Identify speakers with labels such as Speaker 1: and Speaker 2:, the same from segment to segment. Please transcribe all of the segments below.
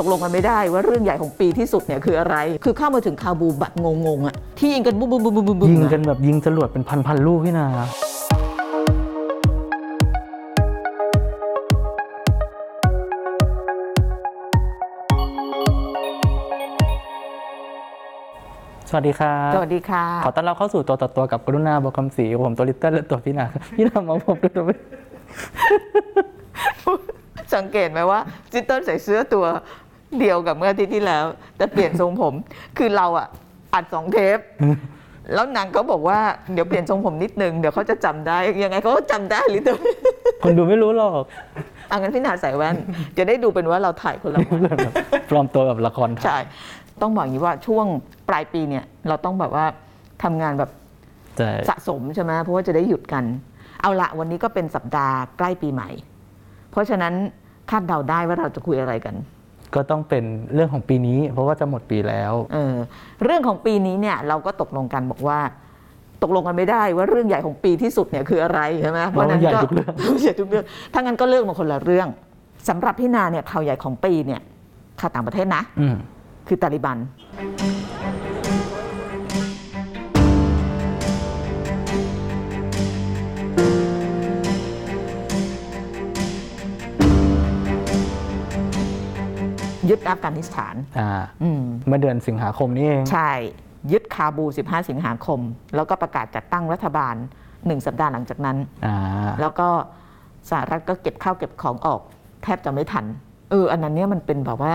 Speaker 1: ตกลงกันไม่ได้ว่าเรื่องใหญ่ของปีที่สุดเนี่ยคืออะไร คือเข้ามาถึงคาบูแบบงงๆอะที่ยิงกันบุ้มบุ้มบุ้มบุ้มบุ้ม
Speaker 2: ยิง
Speaker 1: อะ
Speaker 2: กันแบบยิงจรวดเป็นพันๆลูกพี่นาสวัสดีครับ
Speaker 1: สวัสดีค่ะ
Speaker 2: ขอต้อนรับเข้าสู่ตัวต่อตัวกับกรุณาบอกคำศรีผมตัวลิตเติ้ลและตัวพี่นาพี่นามองผมด้วยตัวไม่
Speaker 1: สังเกตไหมว่าจิตเติ้ลใส่เสื้อตัว เดียวกับเมื่ออาทิตย์ที่แล้ว แต่เปลี่ยนทรงผม คือเราอะอัดสองเทป แล้วนางก็บอกว่าเดี๋ยวเปลี่ยนทรงผมนิดนึงเดี๋ยวเขาจะจำได้ ยังไงเขาก็จำได้หรือตัว
Speaker 2: คนดูไม่รู้หรอก
Speaker 1: อังั้นพี่นาใส่แว่น จะได้ดูเป็นว่าเราถ่ายคนละวัน
Speaker 2: แบบปลอมตัวแบบละครไทย
Speaker 1: ใช่ ต้องบอกอย่างนี้ว่าช่วงปลายปีเนี่ย เราต้องแบบว่าทำงานแบบ
Speaker 2: ใช่
Speaker 1: สะสมใช่ไหมเพราะว่าจะได้หยุดกัน เอาละวันนี้ก็เป็นสัปดาห์ใกล้ปีใหม่ เพราะฉะนั้นคาดเดาได้ว่าเราจะคุยอะไรกัน
Speaker 2: ก็ต้องเป็นเรื่องของปีนี้ เพราะว่าจะหมดปีแล้ว
Speaker 1: เออเรื่องของปีนี้เนี่ยเราก็ตกลงกันบอกว่า ตกลงกันไม่ได้ว่าเรื่องใหญ่ของปีที่สุดเนี่ยคืออะไรใช่ไหมเพราะฉะนั้น
Speaker 2: ใหญ่
Speaker 1: ก็
Speaker 2: ทุกเรื่อง
Speaker 1: ใหญ่ทุกเรื่องถ้างั้นก็เลือกมาคนละเรื่องสำหรับพี่นาเนี่ยข่าวใหญ่ของปีเนี่ยข่าวต่างประเทศนะ
Speaker 2: อืม
Speaker 1: คือตาลิบัน ยึดอัฟกานิสถาน
Speaker 2: อ่า
Speaker 1: อืม
Speaker 2: เมื่อเดือนสิงหาคมนี้เอง
Speaker 1: ใช่ยึดคาบู 15 สิงหาคม แล้วก็ประกาศจัดตั้งรัฐบาลหนึ่งสัปดาห์หลังจากนั้น
Speaker 2: อ่า
Speaker 1: แล้วก็สหรัฐก็เก็บข้าวเก็บของออกแทบจะไม่ทันเอออันนั้นเนี่ยมันเป็นแบบว่า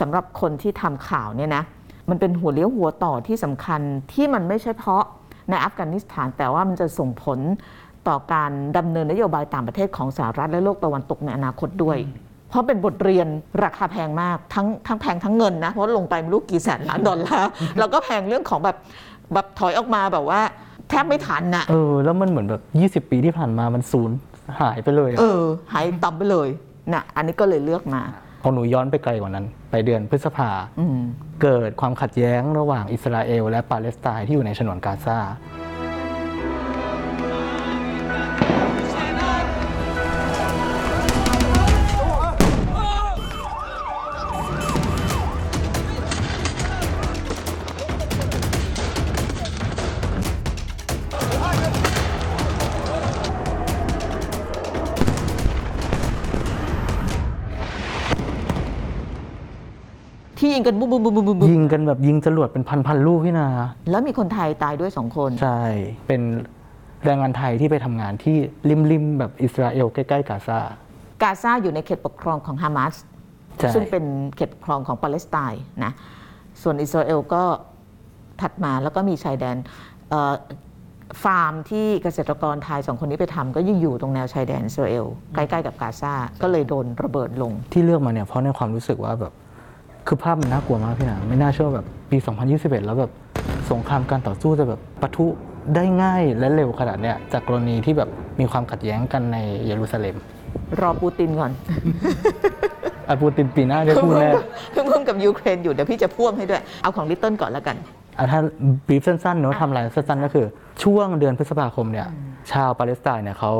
Speaker 1: สำหรับคนที่ทำข่าวเนี่ยนะมันเป็นหัวเลี้ยวหัวต่อที่สำคัญที่มันไม่ใช่เพราะในอัฟกานิสถาน แต่ว่ามันจะส่งผลต่อการดำเนินนโยบายต่างประเทศของสหรัฐและโลกตะวันตกในอนาคตด้วย เพราะเป็นบทเรียนราคาแพงมากทั้งทั้งแพงทั้งเงินนะ เพราะลงไปไม่รู้กี่แสนล้านดอลลาร์แล้วก็แพงเรื่องของแบบแบบถอยออกมาแบบว่าแทบไม่ทันน่ะ
Speaker 2: เออ แล้วมันเหมือนแบบ 20 ปีที่ผ่านมามันสูญหายไปเลยอะ
Speaker 1: เออ หายต่ำไปเลยนะอันนี้ก็เลยเลือกมา
Speaker 2: ของหนูย้อนไปไกลกว่านั้น ไปเดือนพฤษภา
Speaker 1: อืม
Speaker 2: เกิดความขัดแย้งระหว่างอิสราเอลและปาเลสไตน์ที่อยู่ในฉนวนกาซา
Speaker 1: งกันบุ้มบุ้มบุ้มบุ้มบุ้ม
Speaker 2: ยิงกันแบบยิงจรวดเป็นพันๆลูกพี่นา
Speaker 1: แล้วมีคนไทยตายด้วยสองคน
Speaker 2: ใช่ เป็นแรงงานไทยที่ไปทำงานที่ริมๆแบบอิสราเอลใกล้ๆกาซา
Speaker 1: กาซาอยู่ในเขตปกครองของฮามาส
Speaker 2: ใช่
Speaker 1: ซึ่งเป็นเขตปกครองของปาเลสไตน์นะส่วนอิสราเอลก็ถัดมาแล้วก็มีชายแดนเอ่อฟาร์มที่เกษตรกรไทยสองคนนี้ไปทำก็ยิ่งอยู่ตรงแนวชายแดนอิสราเอลใกล้ ๆ กับกาซาก็เลยโดนระเบิดลง
Speaker 2: ที่เลือกมาเนี่ยเพราะในความรู้สึกว่าแบบ คือภาพมันน่ากลัวมากพี่นาไม่น่าเชื่อว่าแบบปี 2021 แล้วแบบสงครามการต่อสู้จะแบบปะทุได้ง่ายและเร็วขนาดเนี้ยจากกรณีที่แบบมีความขัดแย้งกันในเยรูซาเล็ม
Speaker 1: รอปูตินก่อน
Speaker 2: อาปูตินปีหน้าได้พูดแน่
Speaker 1: เพิ่งพุ่มกับยูเครนอยู่เดี๋ยวพี่จะพ่วงให้ด้วย เอาของลิตเติ้ลก่อนแล้วกัน
Speaker 2: อะถ้าบีฟสั้นๆเนอะทำอะไรสั้นๆก็คือ ช่วงเดือนพฤษภาคมเนี่ย ชาวปาเลสไตน์เนี่ยเขา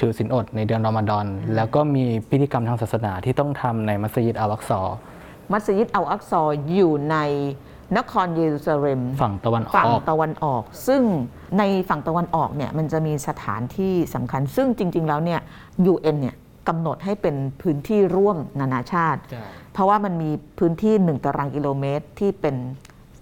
Speaker 2: ถือศีลอดในเดือนรอมฎอน แล้วก็มีพิธีกรรมทางศาสนาที่ต้องทำในมัสยิดอัลอักซอร์
Speaker 1: มัสยิดอัลอักซอร์อยู่ในนครเยรูซาเล็ม
Speaker 2: ฝั่งตะวันอ
Speaker 1: ฝั่ง
Speaker 2: อก
Speaker 1: ตะวันออก ซึ่งในฝั่งตะวันออกเนี่ยมันจะมีสถานที่สำคัญ ซึ่งจริง ๆ แล้วเนี่ย UN เนี่ยกำหนดให้เป็นพื้นที่ร่วมนานาชาติ เพราะว่ามันมีพื้นที่หนึ่งตารางกิโลเมตรที่เป็น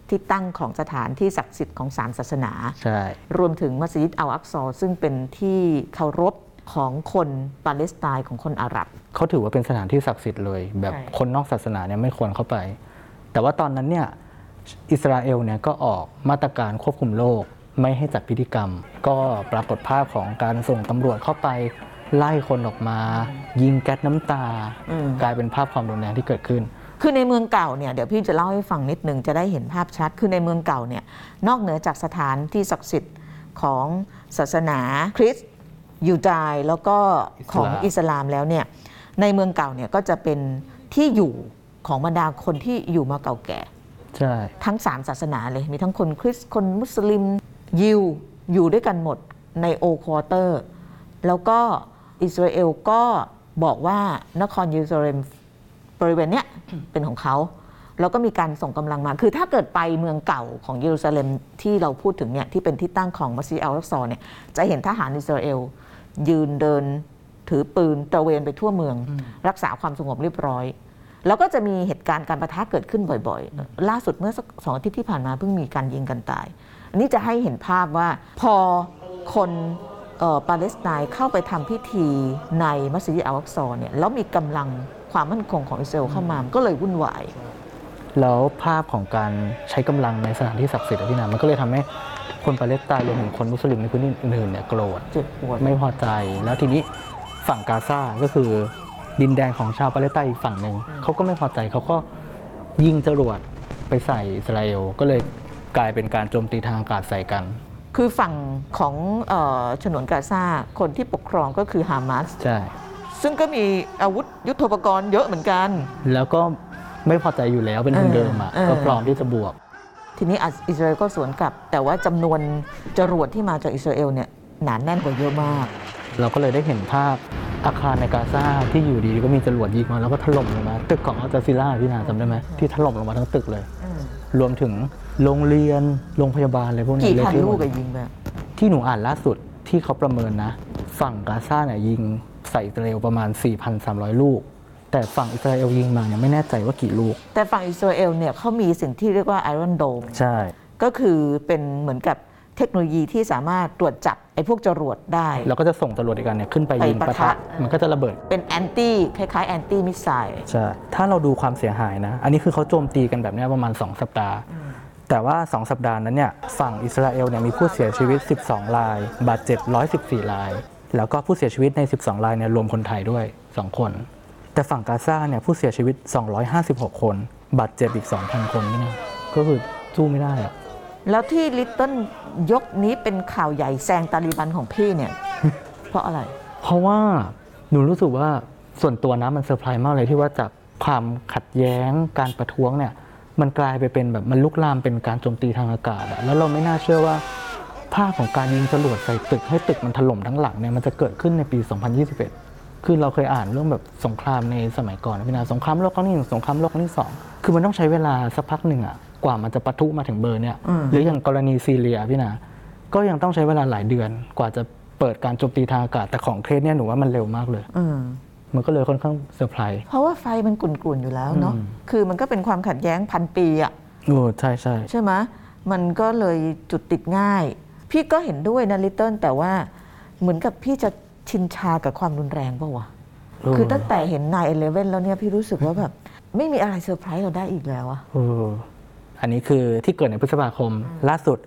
Speaker 1: ที่ตั้งของสถานที่ศักดิ์สิทธิ์ของสามศาสนา
Speaker 2: ใช่
Speaker 1: รวมถึงมัสยิดอัลอักซอร์ซึ่งเป็นที่เคารพ ของคนปาเลสไตน์ของคนอาหรับ
Speaker 2: เขาถือว่าเป็นสถานที่ศักดิ์สิทธิ์เลย แบบ
Speaker 1: ใช่
Speaker 2: คนนอกศาสนาเนี่ยไม่ควรเข้าไป แต่ว่าตอนนั้นเนี่ยอิสราเอลเนี่ยก็ออกมาตรการควบคุมโรคไม่ให้จัดพิธีกรรม ก็ปรากฏภาพของการส่งตำรวจเข้าไป ไล่คนออกมา ยิงแก๊สน้ำตา
Speaker 1: อืม
Speaker 2: กลายเป็นภาพความรุนแรงที่เกิดขึ้น
Speaker 1: คือในเมืองเก่าเนี่ยเดี๋ยวพี่จะเล่าให้ฟังนิดนึงจะได้เห็นภาพชัด คือในเมืองเก่าเนี่ยนอกเหนือจากสถานที่ศักดิ์สิทธิ์ของศาสนาคริสต์ ยูดายแล้วก็ของ
Speaker 2: อิ
Speaker 1: อิ
Speaker 2: ส
Speaker 1: ส
Speaker 2: ลาม
Speaker 1: ลามแล้วเนี่ยในเมืองเก่าเนี่ยก็จะเป็นที่อยู่ของบรรดาคนที่อยู่มาเก่าแก่
Speaker 2: ใช่
Speaker 1: ทั้งสามศาสนาเลยมีทั้งคนคริสต์คนมุสลิมยิวอยู่ด้วยกันหมดใน Old Quarter แล้วก็อิสราเอลก็บอกว่านครเยรูซาเล็มบริเวณเนี้ยเป็นของเขา แล้วก็มีการส่งกำลังมา คือถ้าเกิดไปเมืองเก่าของเยรูซาเล็มที่เราพูดถึงเนี่ยที่เป็นที่ตั้งของมัสยิดอัลลักซอร์เนี่ยจะเห็นทหารอิสราเอล ยืนเดินถือปืนตระเวนไปทั่วเมือง รักษาความสงบเรียบร้อย แล้วก็จะมีเหตุการณ์การประทะเกิดขึ้นบ่อยๆ ล่าสุดเมื่อสักสองอาทิตย์ที่ผ่านมาเพิ่งมีการยิงกันตาย อันนี้จะให้เห็นภาพว่าพอคนเอ่อปาเลสไตน์เข้าไปทำพิธีในมัสยิดอัลลักซอร์เนี่ยแล้วมีกำลังความมั่นคงของอิสราเอลเข้ามามันก็เลยวุ่นวาย
Speaker 2: แล้วภาพของการใช้กำลังในสถานที่ศักดิ์สิทธิ์อะพี่นามันก็เลยทำให้ คนปาเลสไตน์รวมถึงคนมุสลิมในพื้นที่อื่นๆเนี่ยโกรธ
Speaker 1: เจ็บปวด
Speaker 2: ไม่พอใจ แล้วทีนี้ฝั่งกาซาก็คือดินแดนของชาวปาเลสไตน์อีกฝั่งหนึ่งเขาก็ไม่พอใจเขาก็ยิงจรวดไปใส่อิสราเอลก็เลยกลายเป็นการโจมตีทางอากาศใส่กัน
Speaker 1: คือฝั่งของเออฉนวนกาซาคนที่ปกครองก็คือฮามาส
Speaker 2: ใช่
Speaker 1: ซึ่งก็มีอาวุธยุทโธปกรณ์เยอะเหมือนกัน
Speaker 2: แล้วก็ไม่พอใจอยู่แล้วเป็นทุนเดิมอะ
Speaker 1: เออ
Speaker 2: ก็พร้อมที่จะบวก
Speaker 1: ทีนี้อิสราเอลก็สวนกลับ แต่ว่าจำนวนจรวดที่มาจากอิสราเอลเนี่ยหนาแน่นกว่าเยอะมาก
Speaker 2: เราก็เลยได้เห็นภาพอาคารในกาซาที่อยู่ดีก็มีจรวดยิงมาแล้วก็ถล่มลงมา ตึกของอัลจาซิล่าพี่นาจำได้ไหมที่ถล่มลงมาทั้งตึกเลย รวมถึงโรงเรียนโรงพยาบาลอะไรพวกนี้
Speaker 1: กี่พัน
Speaker 2: เยที่
Speaker 1: ลูก
Speaker 2: หมด
Speaker 1: อะยิงแบบ
Speaker 2: ที่หนูอ่านล่าสุดที่เขาประเมินนะ ฝั่งกาซาเนี่ยยิงใส่อิสราเอลประมาณ 4,300 ลูก แต่ฝั่งอิสราเอลยิงมาเนี่ยไม่แน่ใจว่ากี่ลูก
Speaker 1: แต่ฝั่งอิสราเอลเนี่ยเขามีสิ่งที่เรียกว่า Iron Dome
Speaker 2: ใช่
Speaker 1: ก็คือเป็นเหมือนกับเทคโนโลยีที่สามารถตรวจจับไอ้พวกจรวดได้
Speaker 2: แล้วก็จะส่งจรวดอีกอันเนี่ยขึ้นไปยิง
Speaker 1: ไป
Speaker 2: ปะ
Speaker 1: ปะ
Speaker 2: ทะ
Speaker 1: ทะ
Speaker 2: มันก็จะระเบิด
Speaker 1: เป็น anti คล้ายๆ anti missile
Speaker 2: ใช่ ถ้าเราดูความเสียหายนะ อันนี้คือเขาโจมตีกันแบบเนี้ยประมาณ 2 สัปดาห์ แต่ว่า 2 สัปดาห์นั้นเนี่ยฝั่งอิสราเอลเนี่ยมีผู้เสียชีวิต 12 ราย บาดเจ็บ 114 ราย แล้วก็ผู้เสียชีวิตใน 12 รายเนี่ยรวมคนไทยด้วย 2 คน แต่ฝั่งกาซาเนี่ยผู้เสียชีวิต 256 คน บาดเจ็บอีก 2,000 คนนี่นะก็คือสู้ไม่ได้อะ
Speaker 1: แล้วที่ลิตเติ้ลยกนี้เป็นข่าวใหญ่แซงตาลีบันของพี่เนี่ย เพราะอะไร
Speaker 2: เพราะว่าหนูรู้สึกว่าส่วนตัวนะมันเซอร์ไพรส์มากเลยที่ว่าจากความขัดแย้งการประท้วงเนี่ย มันกลายไปเป็นแบบมันลุกลามเป็นการโจมตีทางอากาศอะแล้วเราไม่น่าเชื่อว่าภาพของการยิงจรวดใส่ตึกให้ตึกมันถล่มทั้งหลังเนี่ยมันจะเกิดขึ้นในปี 2021 คือเราเคยอ่านเรื่องแบบสงครามในสมัยก่อนนะพี่นาสงครามโลกครั้งที่หนึ่งสงครามโลกครั้งที่สองคือมันต้องใช้เวลาสักพักหนึ่งอะกว่ามันจะปะทุมาถึงเบอร์เนี่ย
Speaker 1: อืม
Speaker 2: หรืออย่างกรณีซีเรียพี่นาก็ยังต้องใช้เวลาหลายเดือน กว่าจะเปิดการโจมตีทางอากาศแต่ของเคสเนี่ยหนูว่ามันเร็วมากเลย
Speaker 1: อืม
Speaker 2: มันก็เลยค่อนข้างเซอร์ไพรส์
Speaker 1: เพราะว่าไฟมันกุ่นๆอยู่แล้วเนาะ
Speaker 2: อืม
Speaker 1: คือมันก็เป็นความขัดแย้งพันปีอะ
Speaker 2: โอ้ใช่ใช่
Speaker 1: ใช่ไหมมันก็เลยจุดติดง่าย พี่ก็เห็นด้วยนะลิตเติ้ลแต่ว่าเหมือนกับพี่จะ ชินชากับความรุนแรงป่าวะ
Speaker 2: เออ
Speaker 1: คือตั้งแต่เห็น nine eleven แล้วเนี่ยพี่รู้สึกว่าแบบ ไม่มีอะไรเซอร์ไพรส์เราได้อีกแล้วอะ
Speaker 2: เอออันนี้คือที่เกิดในพฤษภาคม ล่าสุด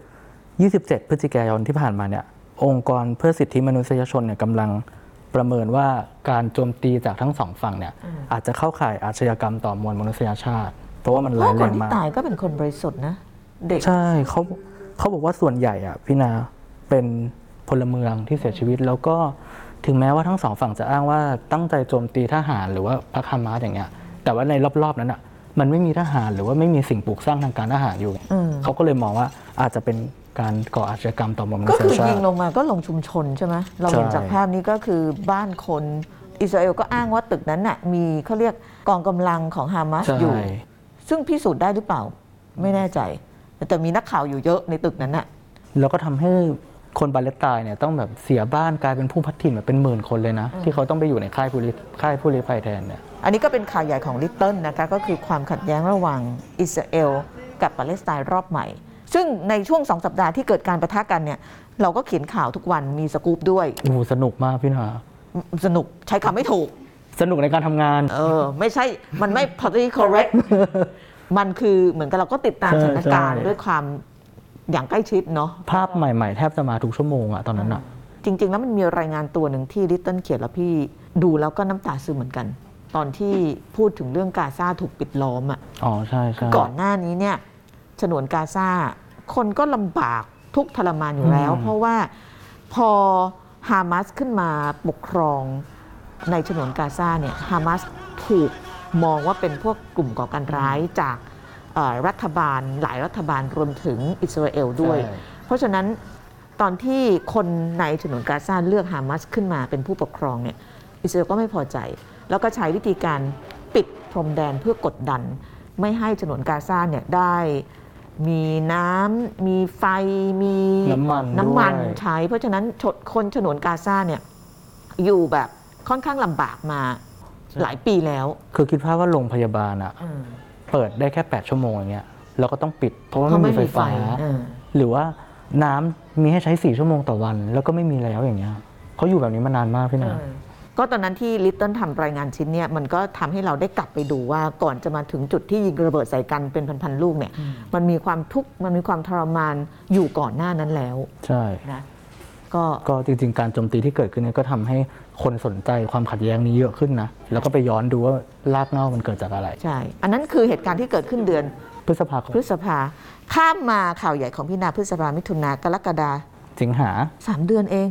Speaker 2: 27 พฤศจิกายนที่ผ่านมาเนี่ย องค์กรเพื่อสิทธิมนุษยชนเนี่ยกำลังประเมินว่าการโจมตีจากทั้งสองฝั่งเนี่ย อาจจะเข้าข่ายอาชญากรรมต่อมวลมนุษยชาติ เพราะว่ามัน
Speaker 1: เพ
Speaker 2: ร้าย
Speaker 1: ราะ
Speaker 2: แร
Speaker 1: คน
Speaker 2: ง
Speaker 1: ที่
Speaker 2: มาก
Speaker 1: ตายก็เป็นคนบริสุทธิ์นะเด็ก
Speaker 2: ใช่เขาเขาบอกว่าส่วนใหญ่อะพี่นาเป็นพลเมืองที่เสียชีวิตแล้วก็ ถึงแม้ว่าทั้งสองฝั่งจะอ้างว่าตั้งใจโจมตีทหารหรือว่าพรรคฮามาสอย่างเงี้ย แต่ว่าในรอบๆนั้นอะมันไม่มีทหารหรือว่าไม่มีสิ่งปลูกสร้างทางการทหารอยู่
Speaker 1: อืม
Speaker 2: เขาก็เลยมองว่าอาจจะเป็นการก่ออาชญากรรมต่อมวลมนุ
Speaker 1: ก็
Speaker 2: ษ
Speaker 1: คื
Speaker 2: ย
Speaker 1: อ
Speaker 2: ชา
Speaker 1: ยิง
Speaker 2: ติ
Speaker 1: ลงมาก็ลงชุมชนใช่ไหมเราเห็น
Speaker 2: ใช่
Speaker 1: จากภาพนี้ก็คือบ้านคนอิสราเอลก็อ้างว่าตึกนั้นน่ะมีเขาเรียกกองกำลังของฮามาส
Speaker 2: ใช่
Speaker 1: อยู่ ซึ่งพิสูจน์ได้หรือเปล่า ไม่แน่ใจ แต่มีนักข่าวอยู่เยอะในตึกนั้นน่ะ
Speaker 2: แล้วก็ทำให้ คนปาเลสไตน์เนี่ยต้องแบบเสียบ้านกลายเป็นผู้พัดถิ่นแบบเป็นหมื่นคนเลยนะ ที่เขาต้องไปอยู่ในค่ายผู้ลี้ค่ายผู้ลี้ภัยแทนเนี่ย
Speaker 1: อันนี้ก็เป็นข่าวใหญ่ของลิตเติ้ลนะคะก็คือความขัดแย้งระหว่างอิสราเอลกับปาเลสไตน์รอบใหม่ ซึ่งในช่วงสองสัปดาห์ที่เกิดการประทะกันเนี่ยเราก็เขียนข่าวทุกวันมีสกู๊ปด้วย
Speaker 2: โอ้โหสนุกมากพี่นา
Speaker 1: สนุกใช้คำไม่ถูก
Speaker 2: สนุกในการทำงาน
Speaker 1: เออ ไม่ใช่มันไม่ politically correct มันคือเหมือนกับเราก็ติดตาม
Speaker 2: ใช่
Speaker 1: สถานการณ์
Speaker 2: ใช่
Speaker 1: ด้วยความ อย่างใกล้ชิดเนาะ
Speaker 2: ภาพใหม่ๆ แทบจะมาทุกชั่วโมงอะตอนนั้นอะ
Speaker 1: จริง ๆ แล้วมันมีรายงานตัวหนึ่งที่ลิตเติ้ลเขียนแล้วพี่ดูแล้วก็น้ำตาซึมเหมือนกัน ตอนที่พูดถึงเรื่องกาซาถูกปิดล้อมอะ
Speaker 2: อ๋อใช่ใช่
Speaker 1: ก่อนหน้านี้เนี่ยฉนวนกาซาคนก็ลำบากทุกข์ทรมานอยู่แล้ว
Speaker 2: อืม
Speaker 1: เพราะว่าพอฮามาสขึ้นมาปกครองในฉนวนกาซาเนี่ยฮามาสถูกมองว่าเป็นพวกกลุ่มก่อการร้ายจากเอ่อ รัฐบาลหลายรัฐบาลรวมถึงอิสราเอลด้วย
Speaker 2: ใช่
Speaker 1: เพราะฉะนั้นตอนที่คนในฉนวนกาซาเลือกฮามาสขึ้นมาเป็นผู้ปกครองเนี่ยอิสราเอลก็ไม่พอใจ แล้วก็ใช้วิธีการปิดโทรมแดนเพื่อกดดัน ไม่ให้ฉนวนกาซาเนี่ยได้มีน้ำมีไฟมี
Speaker 2: น้ำมัน
Speaker 1: น้ำมัน
Speaker 2: ด้วย
Speaker 1: ใช้ เพราะฉะนั้นชนคนฉนวนกาซาเนี่ยอยู่แบบค่อนข้างลำบากมาหลายปีแล้ว
Speaker 2: คือคิดภาพว่าโรงพยาบาลอะ เปิดได้แค่ 8 ชั่วโมงอย่างเงี้ยแล้วก็ต้องปิดเพราะว่าไม่มีไฟฟ้า
Speaker 1: เออ
Speaker 2: หรือว่าน้ำมีให้ใช้ 4 ชั่วโมงต่อวัน แล้วก็ไม่มีแล้วอย่างเงี้ยเขาอยู่แบบนี้มานานมากพี่นา
Speaker 1: ก็ตอนนั้นที่ลิตเติ้ลทำรายงานชิ้นเนี่ยมันก็ทำให้เราได้กลับไปดูว่าก่อนจะมาถึงจุดที่ยิงระเบิดใส่กันเป็นพันๆลูกเนี่ยมันมีความทุกข์มันมีความทรมานอยู่ก่อนหน้านั้นแล้ว
Speaker 2: ใช่
Speaker 1: นะ ก็
Speaker 2: ก็จริงๆ การโจมตีที่เกิดขึ้นเนี่ยก็ทำให้คนสนใจความขัดแย้งนี้เยอะขึ้นนะ แล้วก็ไปย้อนดูว่ารากเหง้ามันเกิดจากอะไร
Speaker 1: ใช่ อันนั้นคือเหตุการณ์ที่เกิดขึ้นเดือน
Speaker 2: พฤษภาคม
Speaker 1: พฤษภา ข้ามมาข่าวใหญ่ของพี่นาพฤษภามิถุนากรกฎา
Speaker 2: สิงหา
Speaker 1: สามเดือนเอง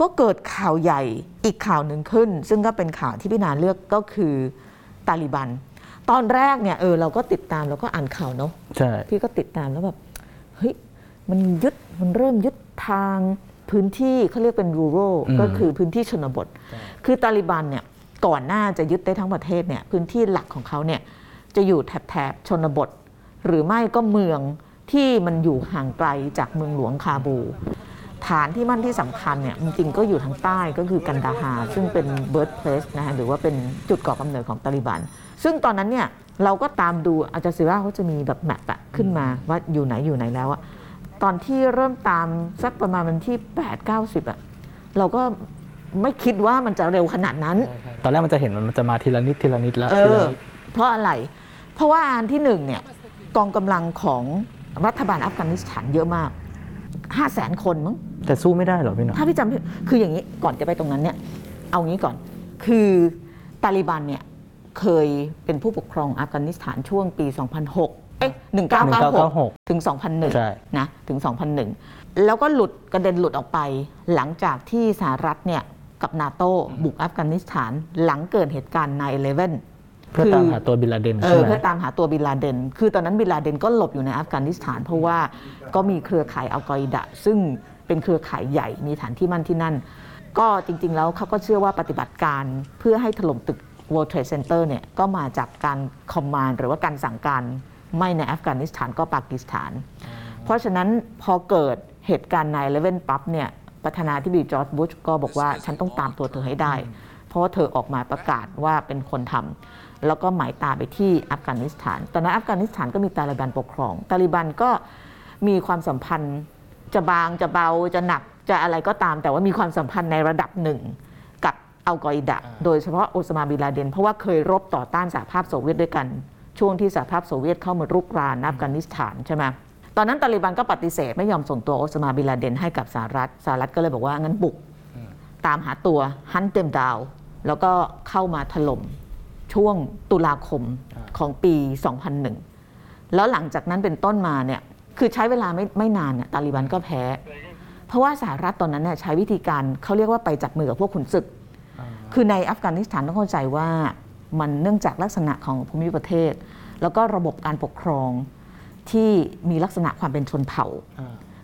Speaker 1: ก็เกิดข่าวใหญ่อีกข่าวหนึ่งขึ้น ซึ่งก็เป็นข่าวที่พี่นาเลือกก็คือตาลิบัน ตอนแรกเนี่ยเออเราก็ติดตามเราก็อ่านข่าวเนาะ
Speaker 2: ใช่
Speaker 1: พี่ก็ติดตามแล้วแบบเฮ้ยมันยึดมันเริ่มยึดทาง พื้นที่เขาเรียกเป็น rural
Speaker 2: อืม
Speaker 1: ก็คือพื้นที่ชนบท คือตาลิบันเนี่ยก่อนหน้าจะยึดได้ทั้งประเทศเนี่ยพื้นที่หลักของเขาเนี่ยจะอยู่แถบแถบชนบท หรือไม่ก็เมืองที่มันอยู่ห่างไกลจากเมืองหลวงคาบู ฐานที่มั่นที่สำคัญเนี่ยจริงๆก็อยู่ทางใต้ก็คือกันดาฮาร์ซึ่งเป็น birth place นะฮะหรือว่าเป็นจุดก่อกำเนิดของตาลิบัน ซึ่งตอนนั้นเนี่ยเราก็ตามดูอาจารย์ศิราเขาจะมีแบบแมปอะขึ้นมาว่าอยู่ไหนอยู่ไหนแล้วอะ ตอนที่เริ่มตามสักประมาณวันที่ 8 90อะเราก็ไม่คิดว่ามันจะเร็วขนาดนั้น
Speaker 2: ตอนแรกมันจะเห็นมันจะมาทีละนิดทีละนิดแล้ว
Speaker 1: เอ
Speaker 2: ทีละ
Speaker 1: อ
Speaker 2: นิด
Speaker 1: เพราะอะไร เพราะว่าอันที่หนึ่งเนี่ยกองกำลังของรัฐบาลอัฟกานิสถานเยอะมาก5 0 0แสนคนมั้ง
Speaker 2: แต่สู้ไม่ได้เหรอพี่หนา
Speaker 1: ถ้าพี่จำไม่คืออย่างนี้ก่อนจะไปตรงนั้นเนี่ย เอางี้ก่อนคือตาลิบันเนี่ยเคยเป็นผู้ปกครองอัฟกานิสถานช่วงปี 2006 เอ๊ะ1996ถึง
Speaker 2: ใช่
Speaker 1: 2001นะถึง2001แล้วก็หลุดกระเด็นหลุดออกไป หลังจากที่สหรัฐเนี่ยกับนาโต้บุกอัฟกานิสถานหลังเกิดเหตุการณ์9 11
Speaker 2: เพื่อตามหาตัวบินลาเดน
Speaker 1: เอ
Speaker 2: ใช่
Speaker 1: อ
Speaker 2: ไหม
Speaker 1: เพื่อตามหาตัวบินลาเดน คือตอนนั้นบินลาเดนก็หลบอยู่ในอัฟกานิสถาน เพราะว่าก็มีเครือข่ายอัลกออิดะ ซึ่งเป็นเครือข่ายใหญ่มีฐานที่มั่นที่นั่น ก็จริง ๆ แล้วเขาก็เชื่อว่าปฏิบัติการเพื่อให้ถล่มตึก World Trade Center เนี่ยก็มาจากการคอมมานด์หรือว่าการสั่งการ ไม่ในอัฟกานิสถานก็ปากีสถาน เพราะฉะนั้นพอเกิดเหตุการณ์9 11ปั๊บเนี่ยประธานาธิบดีจอร์จบุชก็บอกว่าฉันต้องตามตัวเธอให้ได้ เพราะว่าเธอออกมาประกาศว่าเป็นคนทำแล้วก็หมายตาไปที่อัฟกานิสถานตอนนั้นอัฟกานิสถานก็มีตาลิบันปกครอง ตาลิบันก็มีความสัมพันธ์จะบางจะเบาจะหนักจะอะไรก็ตาม แต่ว่ามีความสัมพันธ์ในระดับหนึ่งกับอัลกออิดะ โดยเฉพาะโอซามาบินลาเดน เพราะว่าเคยรบต่อต้านสหภาพโซเวียตด้วยกัน ช่วงที่สหภาพโซเวียตเข้ามารุกรานอัฟกานิสถานใช่ไหมตอนนั้นตาลิบันก็ปฏิเสธไม่ยอมส่งตัวโอซามาบินลาเดนให้กับสหรัฐสหรัฐก็เลยบอกว่างั้นบุกตามหาตัว hunt him down แล้วก็เข้ามาถล่มช่วงตุลาคมของปี 2001 แล้วหลังจากนั้นเป็นต้นมาเนี่ยคือใช้เวลาไม่ไม่นานเนี่ยตาลิบันก็แพ้ เพราะว่าสหรัฐตอนนั้นเนี่ยใช้วิธีการเขาเรียกว่าไปจับมือกับพวกขุนศึก คือในอัฟกานิสถานต้องเข้าใจว่า มันเนื่องจากลักษณะของภูมิประเทศ แล้วก็ระบบการปกครองที่มีลักษณะความเป็นชนเผ่า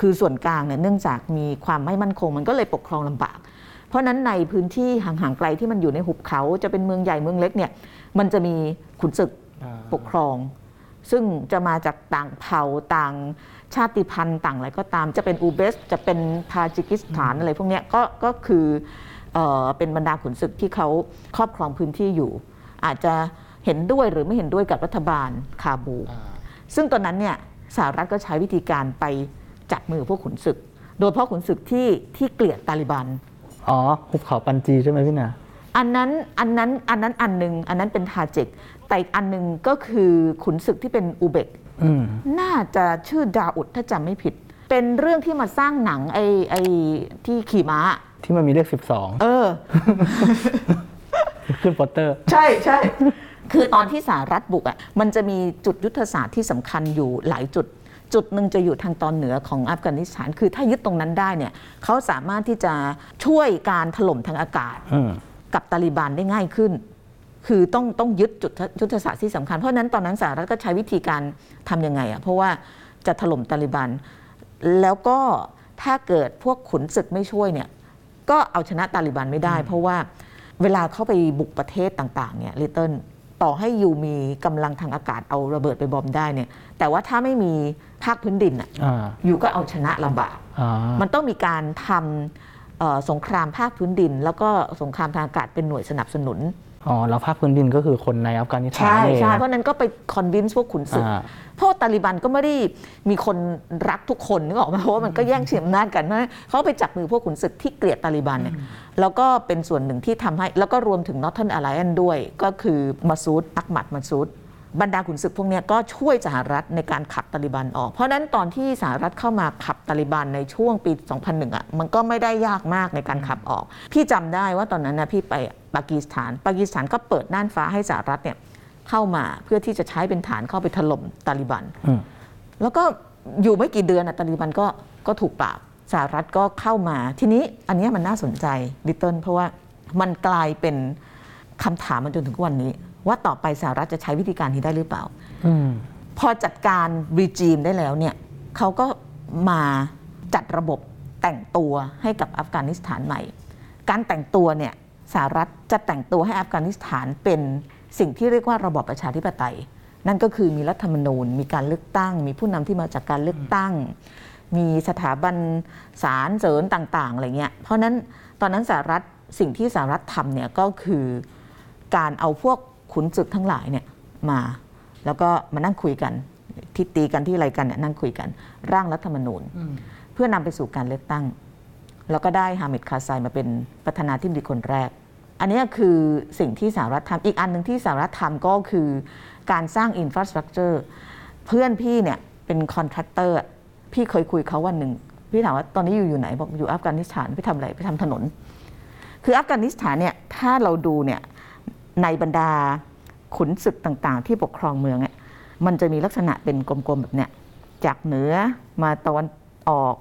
Speaker 1: คือส่วนกลางเนี่ยเนื่องจากมีความไม่มั่นคง มันก็เลยปกครองลำบาก เพราะฉะนั้นในพื้นที่ห่างๆไกลที่มันอยู่ในหุบเขาจะเป็นเมืองใหญ่เมืองเล็กเนี่ยมันจะมีขุนศึกปกครอง ซึ่งจะมาจากต่างเผ่าต่างชาติพันธุ์ต่างอะไรก็ตามจะเป็นอูเบสจะเป็นทาจิกิสถานอะไรพวกเนี้ยก็ก็คือเออเป็นบรรดาขุนศึกที่เขาครอบครองพื้นที่อยู่ อาจจะเห็นด้วยหรือไม่เห็นด้วยกับรัฐบาลคาบู ซึ่งตอนนั้นเนี่ยสหรัฐก็ใช้วิธีการไปจับมือพวกขุนศึก โดยเฉพาะขุนศึกที่ที่เกลียดตาลิบัน
Speaker 2: อ๋อหุบเขาปันจีใช่ไหมพี่หนา
Speaker 1: อันนั้นอันนั้นอันนั้นอันหนึ่งอันนั้นเป็นทาจิก แต่อีกอันหนึ่งก็คือขุนศึกที่เป็นอูเบก
Speaker 2: อืม
Speaker 1: น่าจะชื่อดาอุดถ้าจำไม่ผิด เป็นเรื่องที่มาสร้างหนังไอ้ไอ้ที่ขี่ม้า
Speaker 2: ที่มันมีเลข
Speaker 1: เออ
Speaker 2: 12 ขึ้นโปสเตอร์
Speaker 1: ใช่ใช่คือตอนที่สหรัฐบุกอะมันจะมีจุดยุทธศาสตร์ที่สำคัญอยู่หลายจุด จุดหนึ่งจะอยู่ทางตอนเหนือของอัฟกานิสถาน คือถ้ายึดตรงนั้นได้เนี่ยเขาสามารถที่จะช่วยการถล่มทางอากาศ
Speaker 2: อืม
Speaker 1: กับตาลิบันได้ง่ายขึ้น คือต้องต้องยึดจุดยุทธศาสตร์ที่สำคัญ เพราะฉะนั้นตอนนั้นสหรัฐก็ใช้วิธีการทำยังไงอะเพราะว่าจะถล่มตาลิบัน แล้วก็ถ้าเกิดพวกขุนศึกไม่ช่วยเนี่ยก็เอาชนะตาลิบันไม่ได้ เพราะว่า เวลาเข้าไปบุกประเทศต่างๆเนี่ยลิตเติ้ลต่อให้อยู่มีกำลังทางอากาศเอาระเบิดไปบอมได้เนี่ย แต่ว่าถ้าไม่มีภาคพื้นดินอะ
Speaker 2: อ่า
Speaker 1: อยู่ก็เอาชนะลำบาก
Speaker 2: อ่า
Speaker 1: มันต้องมีการทำเอ่อสงครามภาคพื้นดิน แล้วก็สงครามทางอากาศเป็นหน่วยสนับสนุน
Speaker 2: อ๋อแล้วภาคพื้นดินก็คือคนในอัฟกานิสถาน
Speaker 1: ใช่
Speaker 2: เอง
Speaker 1: ใช่เพราะฉะนั้นก็ไปคอนวินส์พวกขุนศึก
Speaker 2: อ่า
Speaker 1: เพราะว่าตาลิบันก็ไม่ได้มีคนรักทุกคนนึกออกไหมาเพราะว่ามันก็แย่งชิงอำนาจกันเพราะฉะนั้นเขาไปจับมือพวกขุนศึกที่เกลียดตาลิบันเนี่ยแล้วก็เป็นส่วนหนึ่งที่ทำให้ แล้วก็รวมถึง Northern Alliance ด้วย ก็คือมาซูดอักมัดมาซูด บรรดาขุนศึกพวกเนี้ยก็ช่วยสหรัฐในการขับตาลิบันออก เพราะฉะนั้นตอนที่สหรัฐเข้ามาขับตาลิบันในช่วงปี 2001 อะ มันก็ไม่ได้ยากมากในการขับออก พี่จำได้ว่าตอนนั้นนะพี่ไปปากีสถาน ปากีสถานก็เปิดน่านฟ้าให้สหรัฐเนี่ยเข้ามาเพื่อที่จะใช้เป็นฐานเข้าไปถล่มตาลิบัน
Speaker 2: อืม
Speaker 1: แล้วก็อยู่ไม่กี่เดือนอะตาลิบันก็ก็ถูกปราบสหรัฐก็เข้ามาทีนี้อันเนี้ยมันน่าสนใจลิตเติ้ลเพราะว่ามันกลายเป็นคำถามมาจนถึงทุกวันนี้ ว่าต่อไปสหรัฐจะใช้วิธีการนี้ได้หรือเปล่า
Speaker 2: อืม
Speaker 1: พอจัดการ regime ได้แล้วเนี่ยเขาก็มาจัดระบบแต่งตัวให้กับอัฟกานิสถานใหม่ การแต่งตัวเนี่ยสหรัฐจะแต่งตัวให้อัฟกานิสถานเป็นสิ่งที่เรียกว่าระบอบประชาธิปไตย นั่นก็คือมีรัฐธรรมนูญ มีการเลือกตั้ง มีผู้นำที่มาจากการเลือกตั้ง มีสถาบันศาลเสริญต่าง ๆอะไรเงี้ยเพราะฉะนั้นตอนนั้นสหรัฐสิ่งที่สหรัฐทำเนี่ยก็คือการเอาพวก ขุนศึกทั้งหลายเนี่ยมา แล้วก็มานั่งคุยกันที่ตีกันที่อะไรกันเนี่ยนั่งคุยกัน ร่างรัฐธรรมนูญ เพื่อนำไปสู่การเลือกตั้ง แล้วก็ได้ฮามิดคาไซมาเป็นประธานาธิบดีคนแรก อันนี้คือสิ่งที่สหรัฐทำอีกอันหนึ่งที่สหรัฐทำก็คือการสร้างอินฟราสตรักเจอร์เพื่อนพี่เนี่ยเป็น contractor พี่เคยคุยเขาวันหนึ่งพี่ถามว่าตอนนี้อยู่อยู่ไหนบอกอยู่อัฟกานิสถานพี่ทำอะไรพี่ทำถนน คืออัฟกานิสถานเนี่ยถ้าเราดูเนี่ย ในบรรดาขุนศึกต่างๆ ที่ปกครองเมืองเนี่ยมันจะมีลักษณะเป็นกลมๆแบบเนี้ยจากเหนือมาตะวันออก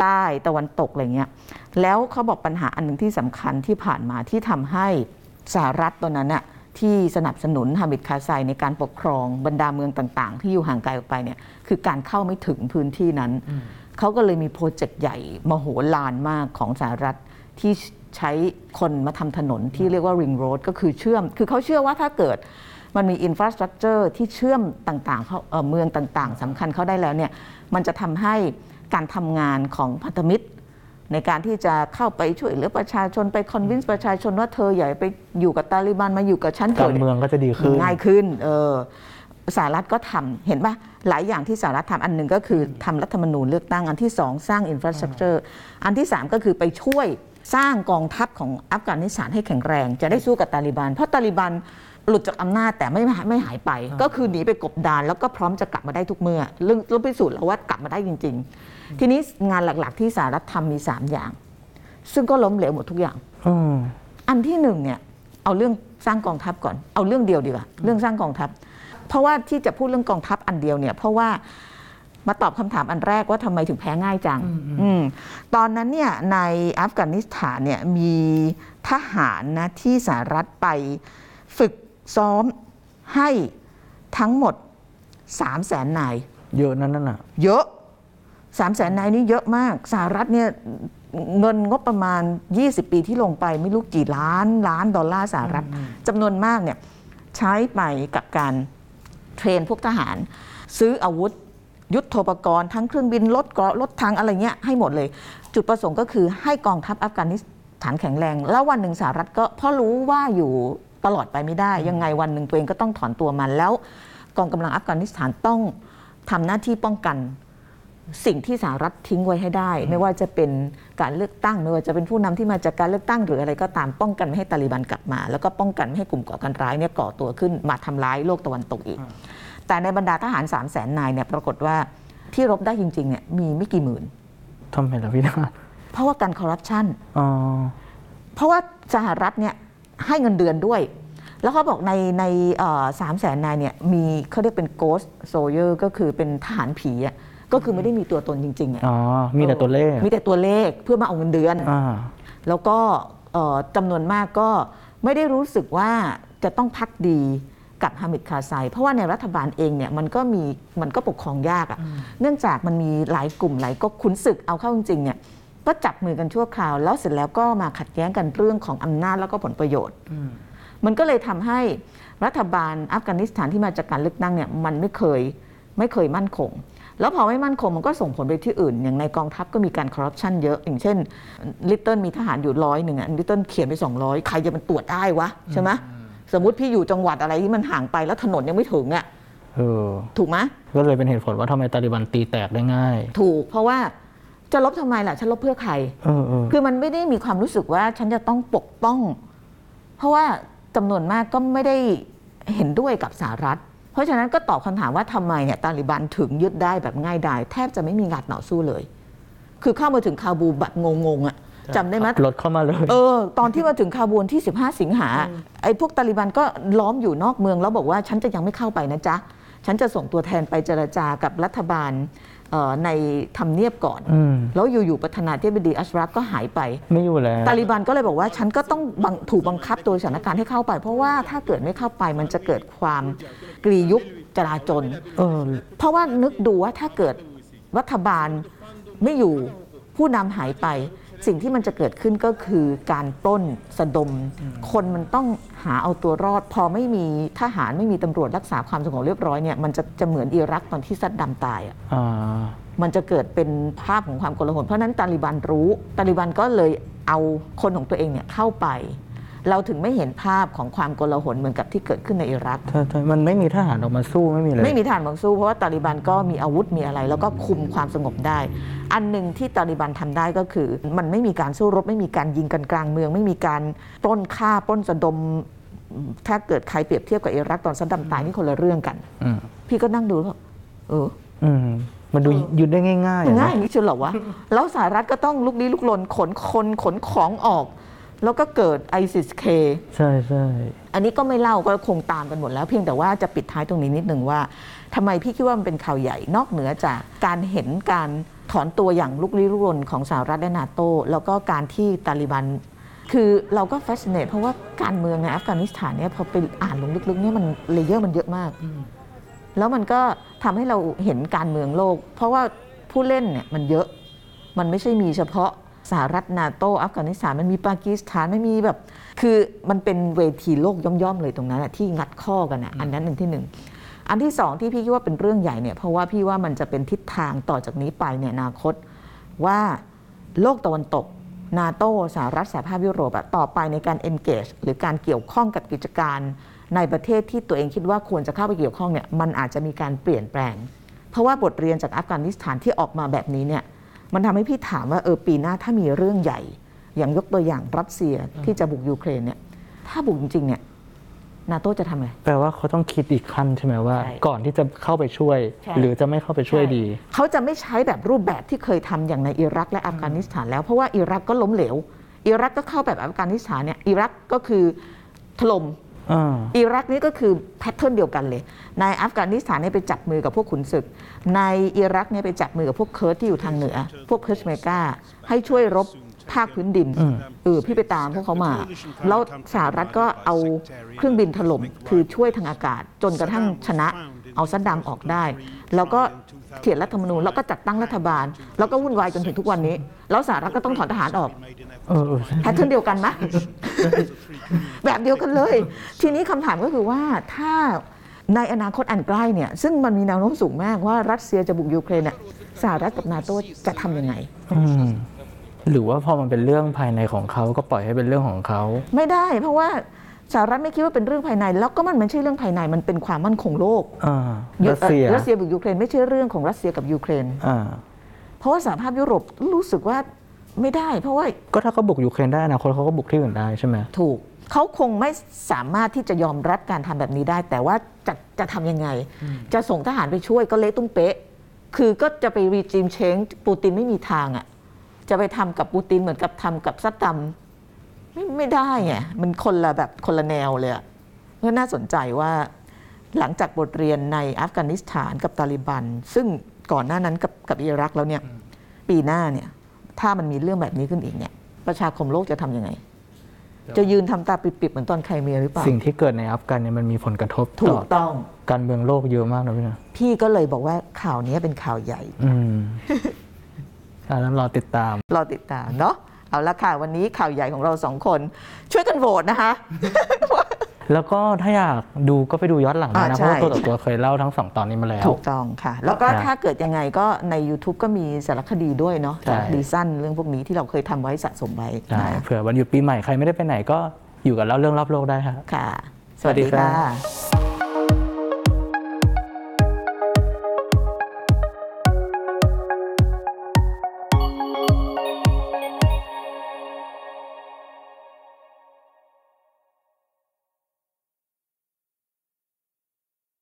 Speaker 1: ใต้ตะวันตกอะไรเงี้ยแล้วเขาบอกปัญหาอันหนึ่งที่สำคัญที่ผ่านมาที่ทำให้สหรัฐตอนนั้นน่ะที่สนับสนุนฮามิดคาไซในการปกครองบรรดาเมืองต่างๆ ที่อยู่ห่างไกลออกไปเนี่ยคือการเข้าไม่ถึงพื้นที่นั้น เขาก็เลยมี project ใหญ่มโหฬารมากของสหรัฐที่ ใช้คนมาทำถนนที่เรียกว่า ring road ก็คือเชื่อม คือเขาเชื่อว่าถ้าเกิดมันมี infrastructure ที่เชื่อมต่างๆเข้าเอ่อเมืองต่างๆสำคัญเข้าได้แล้วเนี่ยมันจะทำให้การทำงานของพันธมิตร ในการที่จะเข้าไปช่วยเหลือประชาชนไป convince ประชาชนว่าเธออย่าไปอยู่กับตาลิบันมาอยู่กับฉันเถ
Speaker 2: การ
Speaker 1: อะ
Speaker 2: เมืองก็จะดีขึ้น
Speaker 1: ง่ายขึ้นเออสหรัฐก็ทำเห็นปะหลายอย่างที่สหรัฐทำอันหนึ่งก็คือทำรัฐธรรมนูญเลือกตั้งอันที่สองสร้าง infrastructure อันที่สามก็คือไปช่วย สร้างกองทัพของอัฟกานิสถานให้แข็งแรง จะได้สู้กับตาลิบัน เพราะตาลิบันหลุดจากอำนาจแต่ไม่ไม่หายไป ก็คือหนีไปกบดานแล้วก็พร้อมจะกลับมาได้ทุกเมื่อเรื่องเราพิสูจน์แล้วว่ากลับมาได้จริง ๆ ทีนี้งานหลักๆ ที่สหรัฐทำมีสามอย่าง ซึ่งก็ล้มเหลวหมดทุกอย่าง
Speaker 2: อืม
Speaker 1: อันที่หนึ่งเนี่ยเอาเรื่องสร้างกองทัพก่อนเอาเรื่องเดียวดีกว่าเรื่องสร้างกองทัพ เพราะว่าที่จะพูดเรื่องกองทัพอันเดียวเนี่ยเพราะว่า มาตอบคำถามอันแรกว่าทำไมถึงแพ้ง่ายจังอืมตอนนั้นเนี่ยในอัฟกานิสถานเนี่ยมีทหารนะที่สหรัฐไปฝึกซ้อมให้ทั้งหมด3 0 0แสนนาย
Speaker 2: เยอะนั่นน่ะ
Speaker 1: เยอะสามแสนนายนี่เยอะมากสหรัฐเนี่ยเงินงบประมาณ 20 ปีที่ลงไปไม่รู้กี่ล้านล้านดอลลาร์สหรัฐจำนวนมากเนี่ยใช้ไปกับการเทรนพวกทหาร ซื้ออาวุธ ยุทโธปกรณ์ทั้งเครื่องบินรถเกราะรถทางอะไรเงี้ยให้หมดเลย จุดประสงค์ก็คือให้กองทัพอัฟกานิสถานแข็งแรง แล้ววันหนึ่งสหรัฐก็เพราะรู้ว่าอยู่ตลอดไปไม่ได้ ยังไงวันหนึ่งตัวเองก็ต้องถอนตัวมันแล้ว กองกำลังอัฟกานิสถานต้องทำหน้าที่ป้องกันสิ่งที่สหรัฐทิ้งไว้ให้ได้ ไม่ว่าจะเป็นการเลือกตั้งไม่ว่าจะเป็นผู้นำที่มาจากการเลือกตั้งหรืออะไรก็ตามป้องกันไม่ให้ตาลิบันกลับมา แล้วก็ป้องกันไม่ให้กลุ่มก่อการร้ายเนี่ยก่อตัวขึ้นมาทำร้ายโลกตะวันตกอีก แต่ในบรรดาทหาร3 0 0แสนนายเนี่ยปรากฏว่าที่รบได้จริงๆเนี่ยมีไม่กี่หมื่น
Speaker 2: ทำไมล่ะพี่นาฏ
Speaker 1: เพราะว่าการคอร์รัปชัน
Speaker 2: อ๋อ
Speaker 1: เพราะว่าสหรัฐเนี่ยให้เงินเดือนด้วย แล้วเขาบอกในในสามแสนนายเนี่ยมีเขาเรียกเป็น ghost soldier ก็คือเป็นทหารผีอะก็คือไม่ได้มีตัวตนจริงๆอะ
Speaker 2: อ๋อ มีแต่ตัวเลข
Speaker 1: มีแต่ตัวเลขเพื่อมาเอาเงินเดือน
Speaker 2: อ่า
Speaker 1: แล้วก็เอ่อจำนวนมากก็ไม่ได้รู้สึกว่าจะต้องพักดี กับฮามิดคาไซ เพราะว่าในรัฐบาลเองเนี่ยมันก็มีมันก็ปกครองยากอะ่ะเนื่องจากมันมีหลายกลุ่มหลายก็ขุนศึกเอาเข้าจริงๆเนี่ยก็จับมือกันชั่วคราว แล้วเสร็จแล้วก็มาขัดแย้งกันเรื่องของอำนาจแล้วก็ผลประโยชน์ มันก็เลยทำให้รัฐบาลอัฟกานิสถานที่มาจากการเลือกตั้งเนี่ยมันไม่เคยไม่เคยมั่นคง แล้วพอไม่มั่นคงมันก็ส่งผลไปที่อื่น อย่างในกองทัพก็มีการคอร์รัปชันเยอะ อย่างเช่น ลิตเติ้ลมีทหารอยู่ร้อยหนึ่งอะลิตเติ้ลเขียนไป 200 ใครจะมันตรวจได้วะใช่ไหม สมมติพี่อยู่จังหวัดอะไรที่มันห่างไปแล้วถนนยังไม่ถึงอะ
Speaker 2: เออ
Speaker 1: ถูกไหม
Speaker 2: ก็เลยเป็นเหตุผลว่าทำไมตาลิบันตีแตกได้ง่าย
Speaker 1: ถูกเพราะว่าจะลบทำไมล่ะฉันลบเพื่อใคร
Speaker 2: เออเออ
Speaker 1: คือมันไม่ได้มีความรู้สึกว่าฉันจะต้องปกป้อง เพราะว่าจำนวนมากก็ไม่ได้เห็นด้วยกับสหรัฐ เพราะฉะนั้นก็ตอบคำถามว่าทำไมเนี่ยตาลิบันถึงยึดได้แบบง่ายดายแทบจะไม่มีงานต่อสู้เลย คือเข้ามาถึงคาบูแบบงงๆอะ จำได้ไหม
Speaker 2: รถเข้ามาเลย
Speaker 1: เออ ตอนที่มาถึงคาบูลที่ 15 สิงหา ไอ้พวกตาลิบันก็ล้อมอยู่นอกเมือง แล้วบอกว่าฉันจะยังไม่เข้าไปนะจ๊ะ ฉันจะส่งตัวแทนไปเจรจากับรัฐบาลเอ่อในทำเนียบก่อน
Speaker 2: อืม
Speaker 1: แล้วอยู่ๆประธานาธิบดีอัชรัฟก็หายไป
Speaker 2: ไม่อยู่แล้ว
Speaker 1: ตาลิบันก็เลยบอกว่าฉันก็ต้องบังถูกบังคับโดยสถานการณ์ให้เข้าไป เพราะว่าถ้าเกิดไม่เข้าไปมันจะเกิดความกรียุคจราจน
Speaker 2: เออ
Speaker 1: เพราะว่านึกดูว่าถ้าเกิดรัฐบาลไม่อยู่ผู้นำหายไป สิ่งที่มันจะเกิดขึ้นก็คือการปล้นสะดม คนมันต้องหาเอาตัวรอด พอไม่มีทหารไม่มีตำรวจรักษาความสงบเรียบร้อยเนี่ยมันจะจะเหมือนอิรักตอนที่ซัดดัมตายอะ
Speaker 2: อ่า
Speaker 1: มันจะเกิดเป็นภาพของความโกลาหลเพราะฉะนั้นตาลิบันรู้ตาลิบันก็เลยเอาคนของตัวเองเนี่ยเข้าไป เราถึงไม่เห็นภาพของความโกลาหลเหมือนกับที่เกิดขึ้นในอิรัก
Speaker 2: ใช่ใช่มันไม่มีทหารออกมาสู้ไม่มีเลย
Speaker 1: ไม่มีฐานบังสู้เพราะว่าตาลิบันก็มีอาวุธมีอะไร แล้วก็คุมความสงบได้ อันหนึ่งที่ตาลิบันทำได้ก็คือ มันไม่มีการสู้รบ ไม่มีการยิงกันกลางเมือง ไม่มีการปล้นฆ่าปล้นสะดม ถ้าเกิดใครเปรียบเทียบกับอิรักตอนซัดดัมตายนี่คนละเรื่องกัน
Speaker 2: อืม
Speaker 1: พี่ก็นั่งดูแล้วเออ
Speaker 2: อืมมันดูยึดได้ง่ายๆอะ
Speaker 1: ง่าย
Speaker 2: นะ
Speaker 1: อย่างนี้เชียวเหรอวะ แล้วสหรัฐก็ต้องลุกลี้ลุกลนขนคนขนของออก แล้วก็เกิด ISIS K
Speaker 2: ใช่ใช่
Speaker 1: อันนี้ก็ไม่เล่าก็คงตามกันหมดแล้วเพียงแต่ว่าจะปิดท้ายตรงนี้นิดหนึ่งว่าทำไมพี่คิดว่ามันเป็นข่าวใหญ่นอกเหนือจากการเห็นการถอนตัวอย่างลุกลี้ลุกลนของสหรัฐและนาโต แล้วก็การที่ตาลิบัน คือเราก็ fascinate เพราะว่าการเมืองในอัฟกานิสถานเนี่ยพอไปอ่านลงลึกๆเนี่ยมัน layer มันเยอะมาก แล้วมันก็ทำให้เราเห็นการเมืองโลก เพราะว่าผู้เล่นเนี่ยมันเยอะมันไม่ใช่มีเฉพาะ สหรัฐนาโตอัฟกานิสถานมันมีปากีสถานไม่มีแบบ คือมันเป็นเวทีโลกย่อมๆเลยตรงนั้นอะที่งัดข้อกันอะอันนั้นหนึ่งที่หนึ่งอันที่สองที่พี่คิดว่าเป็นเรื่องใหญ่เนี่ยเพราะว่าพี่ว่ามันจะเป็นทิศทางต่อจากนี้ไปเนี่ยอนาคต ว่าโลกตะวันตกนาโตสหรัฐสหภาพยุโรปอะต่อไปในการ engage หรือการเกี่ยวข้องกับกิจการในประเทศที่ตัวเองคิดว่าควรจะเข้าไปเกี่ยวข้องเนี่ยมันอาจจะมีการเปลี่ยนแปลง เพราะว่าบทเรียนจากอัฟกานิสถานที่ออกมาแบบนี้เนี่ย มันทำให้พี่ถามว่าเออปีหน้าถ้ามีเรื่องใหญ่ อย่างยกตัวอย่างรัสเซียที่จะบุกยูเครนเนี่ย ถ้าบุกจริงๆเนี่ยนาโตจะทำอะไร
Speaker 2: แปลว่าเขาต้องคิดอีกขั้นใช่ไหมว่า
Speaker 1: ใช่
Speaker 2: ก่อนที่จะเข้าไปช่วย
Speaker 1: ใช่
Speaker 2: หรือจะไม่เข้าไปช่วยดี
Speaker 1: เขาจะไม่ใช้แบบรูปแบบที่เคยทำอย่างในอิรักและอัฟกานิสถานแล้วเพราะว่าอิรักก็ล้มเหลวอิรักก็เข้าแบบอัฟกานิสถานเนี่ยอิรักก็คือถล่ม
Speaker 2: อ่า
Speaker 1: อิรักนี่ก็คือ pattern เดียวกันเลย ในอัฟกานิสถานเนี่ยไปจับมือกับพวกขุนศึก ในอิรักเนี่ยไปจับมือกับพวกเคิร์ดที่อยู่ทางเหนือ พวกเพชเมอร์กาให้ช่วยรบภาคพื้นดิน
Speaker 2: อืม
Speaker 1: เออพี่ไปตามพวกเขามา แล้วสหรัฐก็เอาเครื่องบินถล่มคือช่วยทางอากาศ จนกระทั่งชนะ เอาซัดดัมออกได้ แล้วก็ เขียนรัฐธรรมนูญแล้วก็จัดตั้งรัฐบาล แล้วก็วุ่นวายจนถึงทุกวันนี้ แล้วสหรัฐก็ต้องถอนทหารออก
Speaker 2: เออเออใช่
Speaker 1: pattern เดียวกันไหมแบบเดียวกันเลย ทีนี้คำถามก็คือว่าถ้าในอนาคตอันใกล้เนี่ยซึ่งมันมีแนวโน้มสูงมากว่ารัสเซียจะบุกยูเครนเนี่ยสหรัฐกับนาโตจะทำยังไง
Speaker 2: อืมหรือว่าพอมันเป็นเรื่องภายในของเขาก็ปล่อยให้เป็นเรื่องของเขา
Speaker 1: ไม่ได้เพราะว่า สหรัฐไม่คิดว่าเป็นเรื่องภายใน แล้วก็มันไม่ใช่เรื่องภายในมันเป็นความมั่นคงโลก
Speaker 2: อ่ารัสเซีย
Speaker 1: รัสเซียบุกยูเครนไม่ใช่เรื่องของรัสเซียกับยูเครน
Speaker 2: อ่า
Speaker 1: เพราะว่าสหภาพยุโรปรู้สึกว่าไม่ได้ เพราะว่า
Speaker 2: ก็ถ้าเขาบุกยูเครนได้อนะคนเขาก็บุกที่อื่นได้ใช่ไหม
Speaker 1: ถูกเขาคงไม่สามารถที่จะยอมรับการทำแบบนี้ได้ แต่ว่าจะจะทำยังไง จะส่งทหารไปช่วยก็เละตุ้มเป๊ะ คือก็จะไปรีจิมเชงปูตินไม่มีทางอะ่ะจะไปทำกับปูตินเหมือนกับทำกับซัดดัม ไม่ไม่ได้ไงมันคนละแบบคนละแนวเลยอะก็น่าสนใจว่าหลังจากบทเรียนในอัฟกานิสถานกับตาลิบัน ซึ่งก่อนหน้านั้นกับกับอิรักแล้วเนี่ยปีหน้าเนี่ยถ้ามันมีเรื่องแบบนี้ขึ้นอีกเนี่ยประชาคมโลกจะทำยังไง จะยืนทำตาปิบๆเหมือนตอนไครเมียหรือเปล่า
Speaker 2: สิ่งที่เกิดในอัฟกันเนี่ยมันมีผลกระทบ
Speaker 1: ถู
Speaker 2: ต่อก
Speaker 1: ต้อง
Speaker 2: การเมืองโลกเยอะมากนะพี่นะ
Speaker 1: พี่ก็เลยบอกว่าข่าวนี้เป็นข่าวใหญ่
Speaker 2: อืมอ่านั้นรอติดตาม
Speaker 1: รอติดตามเนาะ เอาละค่ะ วันนี้ข่าวใหญ่ของเราสองคน ช่วยกันโหวตนะคะ
Speaker 2: แล้วก็ถ้าอยากดูก็ไปดูย้อนหลังได้
Speaker 1: อ่า
Speaker 2: นะ
Speaker 1: ใช่
Speaker 2: เพราะว่าตัวต่อตัวเคยเล่าทั้งสองตอนนี้มาแล้ว
Speaker 1: ถูกต้องค่ะ แล้วก็
Speaker 2: ครับ
Speaker 1: ถ้าเกิดยังไงก็ใน YouTube ก็มีสารคดีด้วยเนาะ
Speaker 2: ใช่
Speaker 1: ดีสั้นเรื่องพวกนี้ที่เราเคยทำไว้สะสมไว้
Speaker 2: ใช่
Speaker 1: นะ
Speaker 2: เผื่อวันหยุดปีใหม่ใครไม่ได้ไปไหนก็อยู่กับเล่าเรื่องรอบโลกได้ครับ
Speaker 1: ค่ะ
Speaker 2: สวัสดีครับ
Speaker 1: ค่ะ